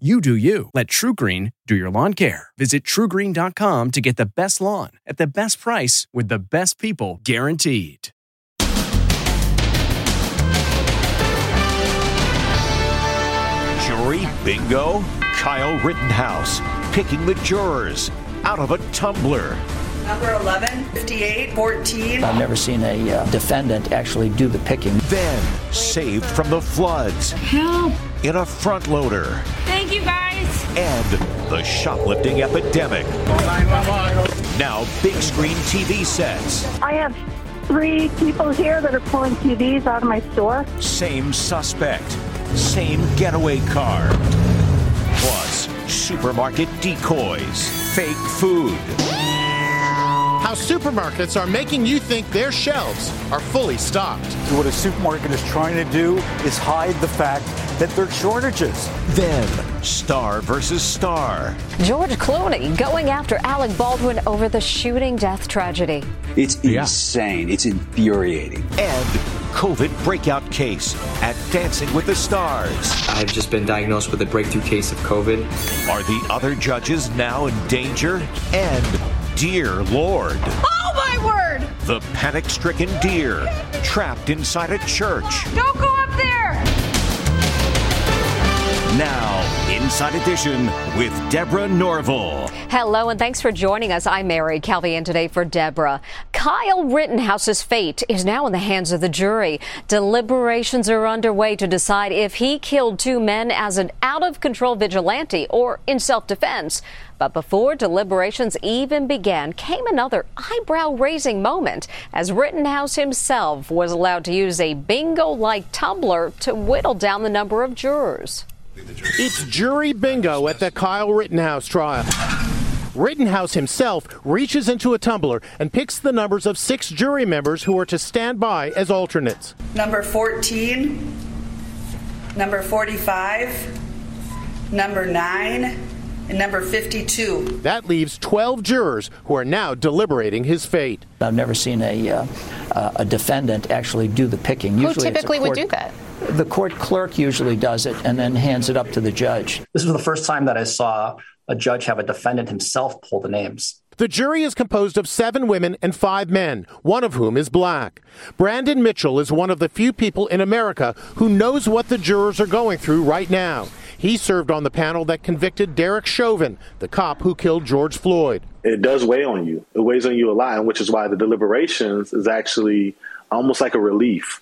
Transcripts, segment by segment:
You do you. Let TruGreen do your lawn care. Visit trugreen.com to get the best lawn at the best price with the best people guaranteed. Jury bingo? Kyle Rittenhouse picking the jurors out of a tumbler. Number 11, 58, 14. I've never seen a uh, defendant actually do the picking. Then saved from the floods Help! in a front loader. Thank you guys. And the shoplifting epidemic. Now big screen TV sets. I have three people here that are pulling TVs out of my store. Same suspect. Same getaway car. Plus supermarket decoys. Fake food. How supermarkets are making you think their shelves are fully stocked. What a supermarket is trying to do is hide the fact that there are shortages. Then star versus star. George Clooney going after Alec Baldwin over the shooting death tragedy. It's insane. It's infuriating. And COVID breakout case at Dancing with the Stars. I've just been diagnosed with a breakthrough case of COVID. Are the other judges now in danger? And Dear Lord. Oh my word! The panic stricken deer trapped inside a church. Don't go Now, Inside Edition with Deborah Norville. Hello, and thanks for joining us. I'm Mary Calvi, and today for Deborah. Kyle Rittenhouse's fate is now in the hands of the jury. Deliberations are underway to decide if he killed two men as an out of control vigilante or in self defense. But before deliberations even began, came another eyebrow raising moment as Rittenhouse himself was allowed to use a bingo like tumbler to whittle down the number of jurors. It's jury bingo at the Kyle Rittenhouse trial. Rittenhouse himself reaches into a tumbler and picks the numbers of six jury members who are to stand by as alternates. Number 14, number 45, number 9, and number 52. That leaves 12 jurors who are now deliberating his fate. I've never seen a, uh, uh, a defendant actually do the picking. Who Usually it's a typically would do that? The court clerk usually does it and then hands it up to the judge. This was the first time that I saw a judge have a defendant himself pull the names. The jury is composed of seven women and five men, one of whom is black. Brandon Mitchell is one of the few people in America who knows what the jurors are going through right now. He served on the panel that convicted Derek Chauvin, the cop who killed George Floyd. It does weigh on you. It weighs on you a lot, which is why the deliberations is actually almost like a relief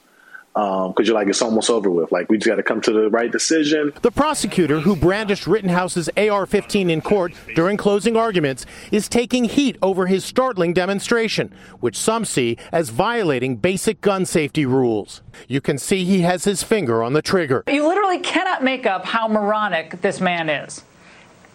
Um, because you're like it's almost over with. Like we just got to come to the right decision. The prosecutor who brandished Rittenhouse's AR 15 in court during closing arguments is taking heat over his startling demonstration, which some see as violating basic gun safety rules. You can see he has his finger on the trigger. You literally cannot make up how moronic this man is.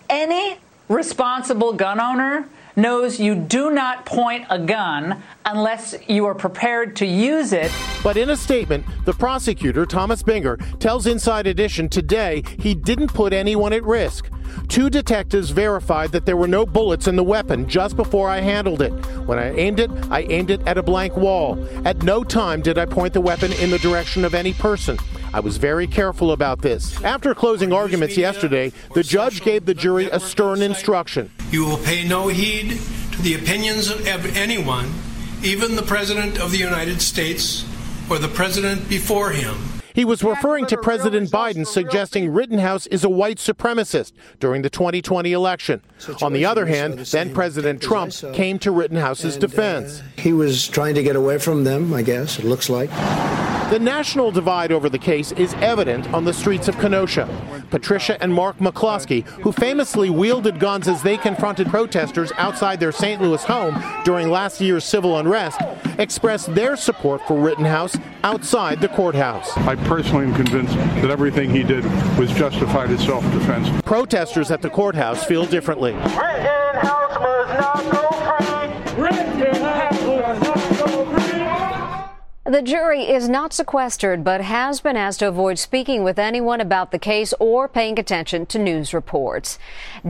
Any responsible gun owner knows you do not point a gun unless you are prepared to use it. But in a statement, the prosecutor, Thomas Binger, tells Inside Edition today he didn't put anyone at risk. Two detectives verified that there were no bullets in the weapon just before I handled it. When I aimed it, I aimed it at a blank wall. At no time did I point the weapon in the direction of any person. I was very careful about this. After closing arguments yesterday, the judge gave the jury a stern instruction. You will pay no heed to the opinions of anyone, even the President of the United States or the President before him. He was referring to President Biden suggesting Rittenhouse is a white supremacist during the 2020 election. On the other hand, then President Trump came to Rittenhouse's uh, defense. He was trying to get away from them, I guess, it looks like. The national divide over the case is evident on the streets of Kenosha. Patricia and Mark McCloskey, who famously wielded guns as they confronted protesters outside their St. Louis home during last year's civil unrest, expressed their support for Rittenhouse outside the courthouse. I personally am convinced that everything he did was justified as self defense. Protesters at the courthouse feel differently. Rittenhouse must not The jury is not sequestered, but has been asked to avoid speaking with anyone about the case or paying attention to news reports.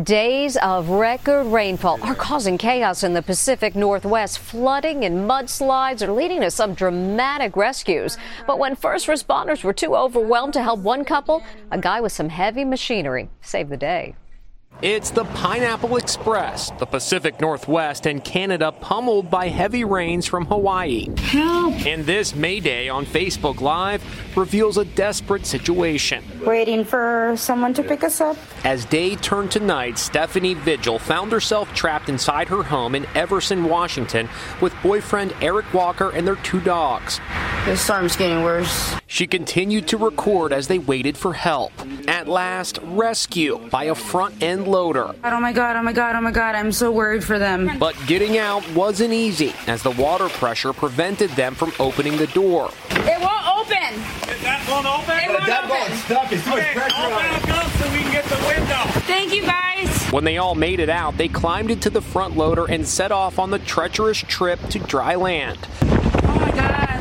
Days of record rainfall are causing chaos in the Pacific Northwest. Flooding and mudslides are leading to some dramatic rescues. But when first responders were too overwhelmed to help one couple, a guy with some heavy machinery saved the day. It's the Pineapple Express, the Pacific Northwest and Canada pummeled by heavy rains from Hawaii. Help! And this May Day on Facebook Live reveals a desperate situation. Waiting for someone to pick us up. As day turned to night, Stephanie Vigil found herself trapped inside her home in Everson, Washington, with boyfriend Eric Walker and their two dogs. The storm's getting worse. She continued to record as they waited for help. At last, rescue by a front end loader. Oh my god, oh my god, oh my god, I'm so worried for them. But getting out wasn't easy as the water pressure prevented them from opening the door. It won't open. That won't open? It won't that open. bolt's stuck. It's too much pressure open on it. up so we can get the window. Thank you guys. When they all made it out, they climbed into the front loader and set off on the treacherous trip to dry land. Oh my god.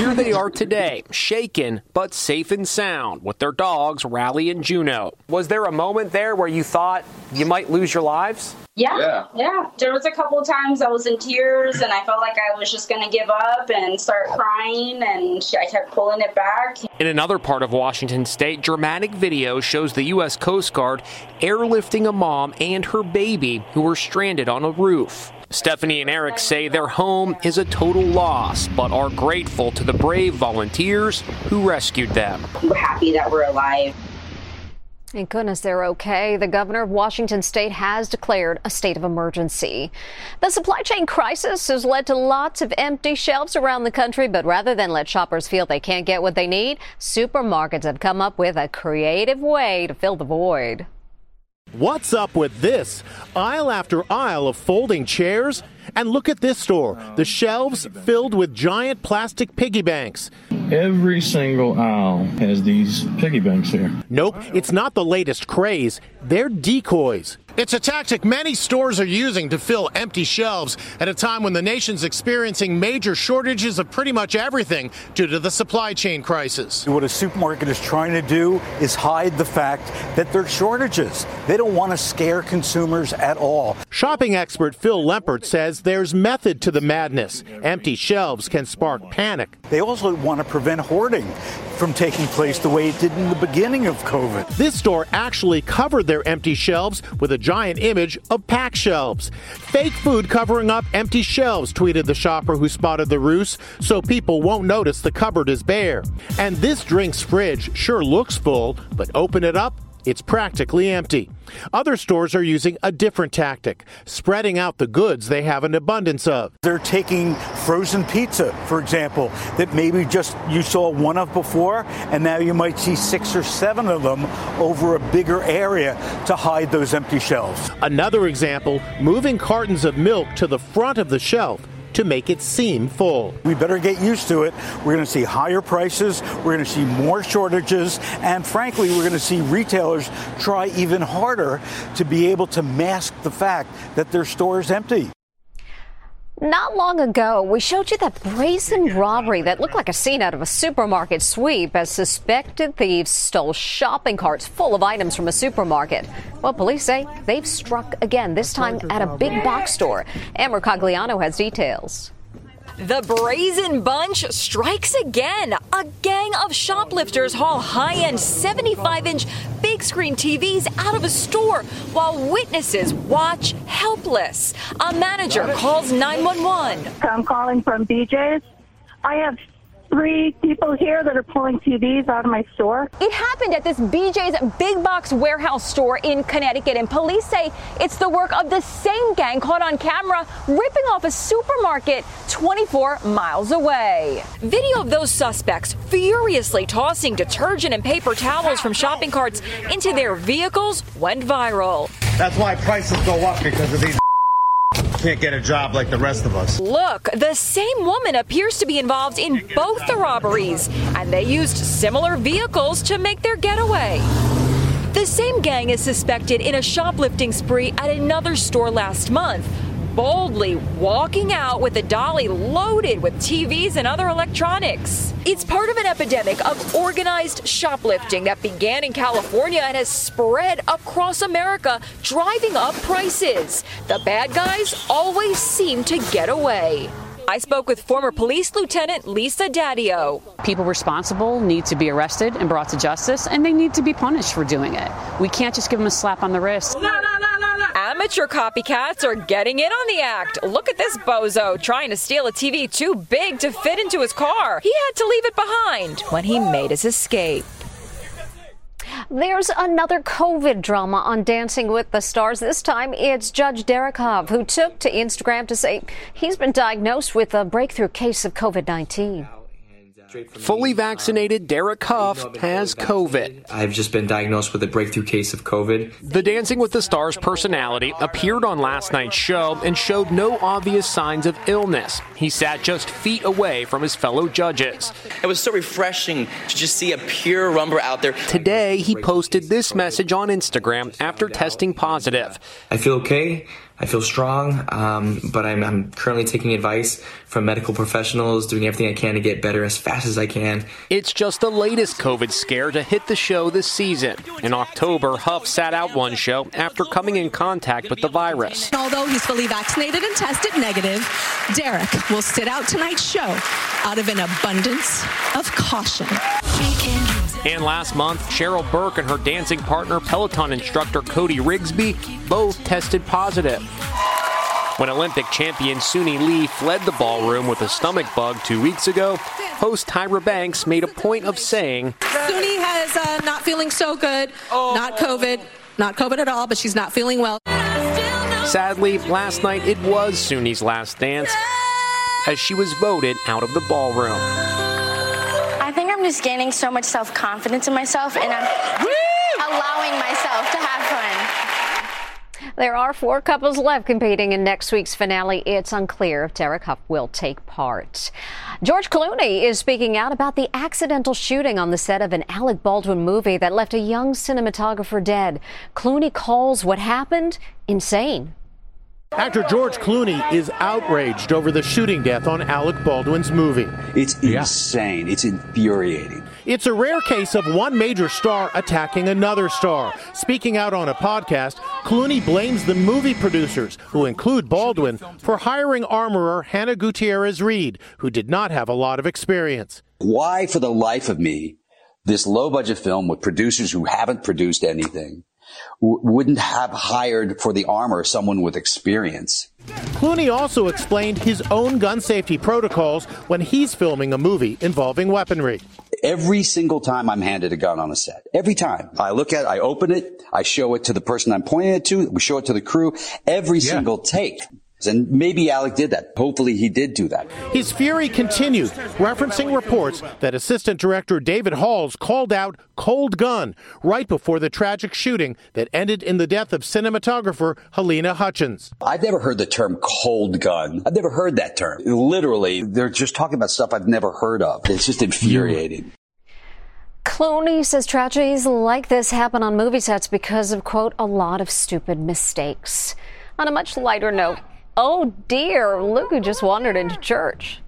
Here they are today, shaken but safe and sound, with their dogs Rally and Juno. Was there a moment there where you thought you might lose your lives? Yeah, yeah, yeah. There was a couple of times I was in tears and I felt like I was just going to give up and start crying, and I kept pulling it back. In another part of Washington state, dramatic video shows the U.S. Coast Guard airlifting a mom and her baby who were stranded on a roof. Stephanie and Eric say their home is a total loss, but are grateful to the brave volunteers who rescued them. We're happy that we're alive. Thank goodness they're okay. The governor of Washington state has declared a state of emergency. The supply chain crisis has led to lots of empty shelves around the country, but rather than let shoppers feel they can't get what they need, supermarkets have come up with a creative way to fill the void. What's up with this? Aisle after aisle of folding chairs? And look at this store the shelves filled with giant plastic piggy banks. Every single aisle has these piggy banks here. Nope, it's not the latest craze. They're decoys. It's a tactic many stores are using to fill empty shelves at a time when the nation's experiencing major shortages of pretty much everything due to the supply chain crisis. What a supermarket is trying to do is hide the fact that there are shortages. They don't want to scare consumers at all. Shopping expert Phil Lempert says there's method to the madness. Empty shelves can spark panic. They also want to prevent hoarding from taking place the way it did in the beginning of COVID. This store actually covered their empty shelves with a giant image of pack shelves. Fake food covering up empty shelves, tweeted the shopper who spotted the ruse, so people won't notice the cupboard is bare. And this drink's fridge sure looks full, but open it up, it's practically empty. Other stores are using a different tactic, spreading out the goods they have an abundance of. They're taking frozen pizza, for example, that maybe just you saw one of before, and now you might see six or seven of them over a bigger area to hide those empty shelves. Another example, moving cartons of milk to the front of the shelf to make it seem full. We better get used to it. We're going to see higher prices, we're going to see more shortages, and frankly, we're going to see retailers try even harder to be able to mask the fact that their store is empty. Not long ago, we showed you that brazen robbery that looked like a scene out of a supermarket sweep as suspected thieves stole shopping carts full of items from a supermarket. Well, police say they've struck again, this time at a big box store. Amber Cogliano has details. The Brazen Bunch strikes again. A gang of shoplifters haul high end 75 inch big screen TVs out of a store while witnesses watch helpless. A manager calls 911. I'm calling from BJ's. I have three people here that are pulling TVs out of my store. It happened at this BJ's big box warehouse store in Connecticut, and police say it's the work of the same gang caught on camera ripping off a supermarket 24 miles away. Video of those suspects furiously tossing detergent and paper towels from shopping carts into their vehicles went viral. That's why prices go up because of these can't get a job like the rest of us. Look, the same woman appears to be involved in both the robberies, and they used similar vehicles to make their getaway. The same gang is suspected in a shoplifting spree at another store last month, boldly walking out with a dolly loaded with TVs and other electronics. It's part of an epidemic of organized shoplifting that began in California and has spread across America, driving up prices. The bad guys always seem to get away. I spoke with former police lieutenant Lisa Daddio. People responsible need to be arrested and brought to justice, and they need to be punished for doing it. We can't just give them a slap on the wrist. Amateur copycats are getting in on the act. Look at this bozo trying to steal a TV too big to fit into his car. He had to leave it behind when he made his escape. There's another COVID drama on Dancing with the Stars. This time it's Judge Derek Hough who took to Instagram to say he's been diagnosed with a breakthrough case of COVID 19. Fully vaccinated um, Derek Hough has COVID. I've just been diagnosed with a breakthrough case of COVID. The Dancing with the Stars personality appeared on last night's show and showed no obvious signs of illness. He sat just feet away from his fellow judges. It was so refreshing to just see a pure rumba out there. Today, he posted this message on Instagram after testing positive. I feel okay. I feel strong, um, but I'm, I'm, currently taking advice from medical professionals, doing everything I can to get better as fast as I can. It's just the latest COVID scare to hit the show this season. In October, Hough sat out one show after coming in contact with the virus. Although he's fully vaccinated and tested negative, Derek will sit out tonight's show out of an abundance of caution. And last month, Cheryl Burke and her dancing partner, Peloton instructor Cody Rigsby, both tested positive. When Olympic champion Suni Lee fled the ballroom with a stomach bug two weeks ago, host Tyra Banks made a point of saying, Suni has uh, not feeling so good, not COVID, not COVID at all, but she's not feeling well. Sadly, last night it was Suni's last dance as she was voted out of the ballroom. I just gaining so much self confidence in myself and I'm allowing myself to have fun. There are four couples left competing in next week's finale. It's unclear if Derek Hough will take part. George Clooney is speaking out about the accidental shooting on the set of an Alec Baldwin movie that left a young cinematographer dead. Clooney calls what happened insane. Actor George Clooney is outraged over the shooting death on Alec Baldwin's movie. It's insane. It's infuriating. It's a rare case of one major star attacking another star. Speaking out on a podcast, Clooney blames the movie producers, who include Baldwin, for hiring armorer Hannah Gutierrez Reed, who did not have a lot of experience. Why, for the life of me, this low budget film with producers who haven't produced anything w- wouldn't have hired for the armor someone with experience. Clooney also explained his own gun safety protocols when he's filming a movie involving weaponry. Every single time I'm handed a gun on a set, every time I look at it, I open it, I show it to the person I'm pointing it to, we show it to the crew, every yeah. single take. And maybe Alec did that. Hopefully he did do that. His fury continued, referencing reports that Assistant Director David Halls called out cold gun right before the tragic shooting that ended in the death of cinematographer Halyna Hutchins. I've never heard the term cold gun. I've never heard that term. Literally, they're just talking about stuff I've never heard of. It's just infuriating. Clooney says tragedies like this happen on movie sets because of, quote, a lot of stupid mistakes. On a much lighter note, Oh dear, look who just wandered into church.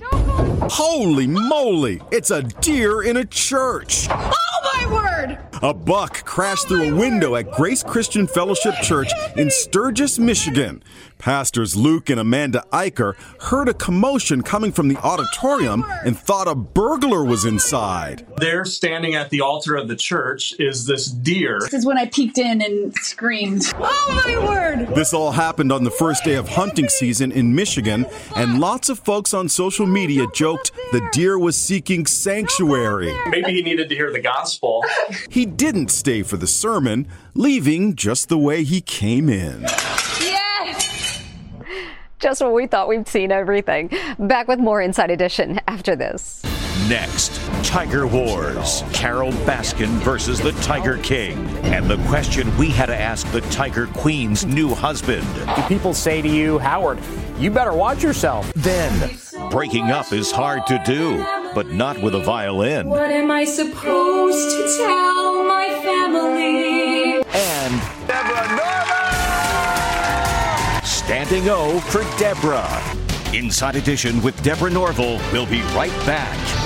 Holy moly, it's a deer in a church. Oh my word! A buck crashed through a window at Grace Christian Fellowship Church in Sturgis, Michigan. Pastors Luke and Amanda Eicher heard a commotion coming from the auditorium and thought a burglar was inside. There, standing at the altar of the church, is this deer. This is when I peeked in and screamed, Oh my word! This all happened on the first day of hunting season in Michigan, and lots of folks on social media joked the deer was seeking sanctuary. Maybe he needed to hear the gospel. He didn't stay for the sermon, leaving just the way he came in. Yes! Just when we thought we'd seen everything. Back with more Inside Edition after this. Next, Tiger Wars. Carole Baskin versus the Tiger King. And the question we had to ask the Tiger Queen's new husband. Do people say to you, Howard, you better watch yourself? Then, breaking up is hard to do, but not with a violin. What am I supposed to tell my family? And Deborah Norville! Standing O for Deborah. Inside Edition with Deborah Norville. We'll be right back.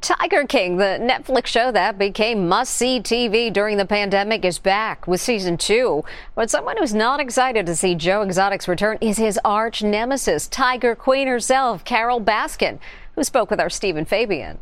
Tiger King, the Netflix show that became must see TV during the pandemic, is back with season two. But someone who's not excited to see Joe Exotic's return is his arch nemesis, Tiger Queen herself, Carole Baskin, who spoke with our Stephen Fabian.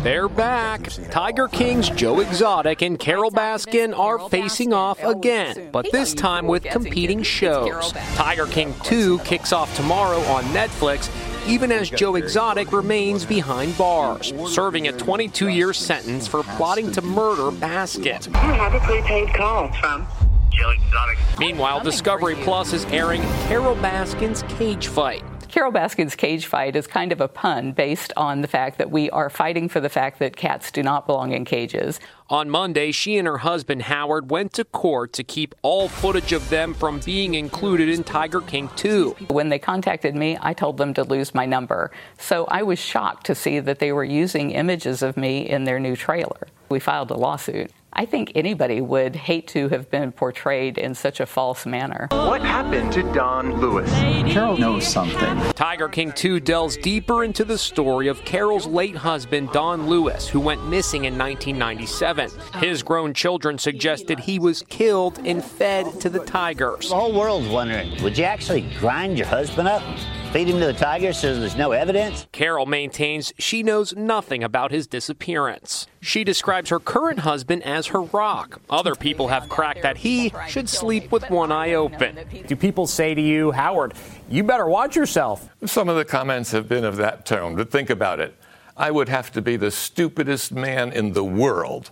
They're back. Tiger King's Joe Exotic and Carole Baskin are facing off again, but this time with competing shows. Tiger King 2 kicks off tomorrow on Netflix, even as Joe Exotic remains behind bars, serving a 22 year sentence for plotting to murder Baskin. I have a prepaid call from Joe Exotic. Meanwhile, Discovery Plus is airing Carole Baskin's cage fight. Carole Baskin's cage fight is kind of a pun based on the fact that we are fighting for the fact that cats do not belong in cages. On Monday, she and her husband Howard went to court to keep all footage of them from being included in Tiger King 2. When they contacted me, I told them to lose my number. So I was shocked to see that they were using images of me in their new trailer. We filed a lawsuit. I think anybody would hate to have been portrayed in such a false manner. What happened to Don Lewis? Carole knows something. Tiger King 2 delves deeper into the story of Carole's late husband, Don Lewis, who went missing in 1997. His grown children suggested he was killed and fed to the tigers. The whole world's wondering would you actually grind your husband up? Feed him to the tigers so there's no evidence? Carole maintains she knows nothing about his disappearance. She describes her current husband as her rock. Other people have cracked that he should sleep with one eye open. Do people say to you, Howard, you better watch yourself? Some of the comments have been of that tone, but think about it. I would have to be the stupidest man in the world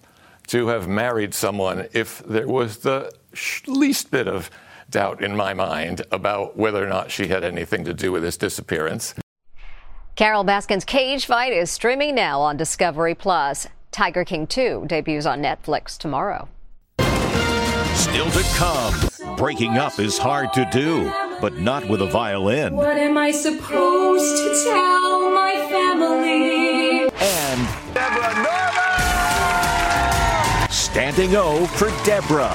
to have married someone if there was the least bit of doubt in my mind about whether or not she had anything to do with his disappearance. Carole Baskin's cage fight is streaming now on Discovery Plus. Tiger King 2 debuts on Netflix tomorrow. Still to come. Breaking up is hard to do, but not with a violin. What am I supposed to tell my family? And Deborah Norville! Standing O for Deborah.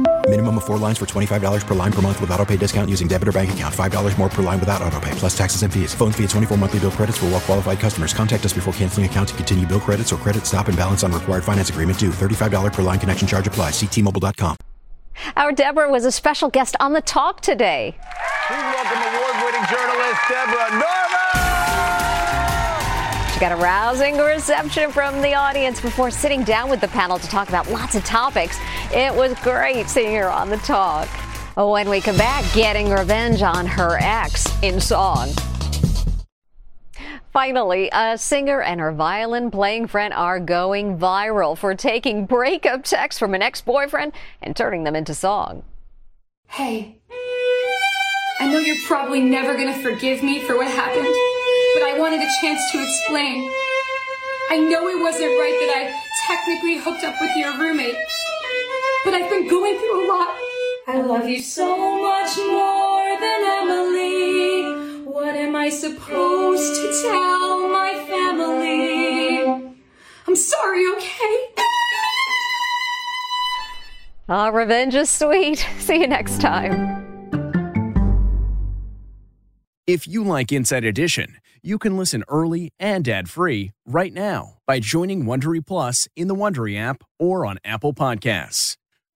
Minimum of four lines for $25 per line per month with auto pay discount using debit or bank account. $5 more per line without auto pay, plus taxes and fees. Phone fee at 24 monthly bill credits for well qualified customers. Contact us before canceling account to continue bill credits or credit stop and balance on required finance agreement due. $35 per line connection charge applies. Ctmobile.com. Our Deborah was a special guest on the talk today. Please welcome award-winning journalist Deborah Norville. She got a rousing reception from the audience before sitting down with the panel to talk about lots of topics. It was great seeing her on the talk. When we come back, getting revenge on her ex in song. Finally, a singer and her violin playing friend are going viral for taking breakup texts from an ex boyfriend and turning them into song. Hey, I know you're probably never gonna forgive me for what happened, but I wanted a chance to explain. I know it wasn't right that I technically hooked up with your roommate, but I've been going through a lot. I love you so much more than Emily. What am I supposed to tell my family? I'm sorry, okay? Ah, revenge is sweet. See you next time. If you like Inside Edition, you can listen early and ad-free right now by joining Wondery Plus in the Wondery app or on Apple Podcasts.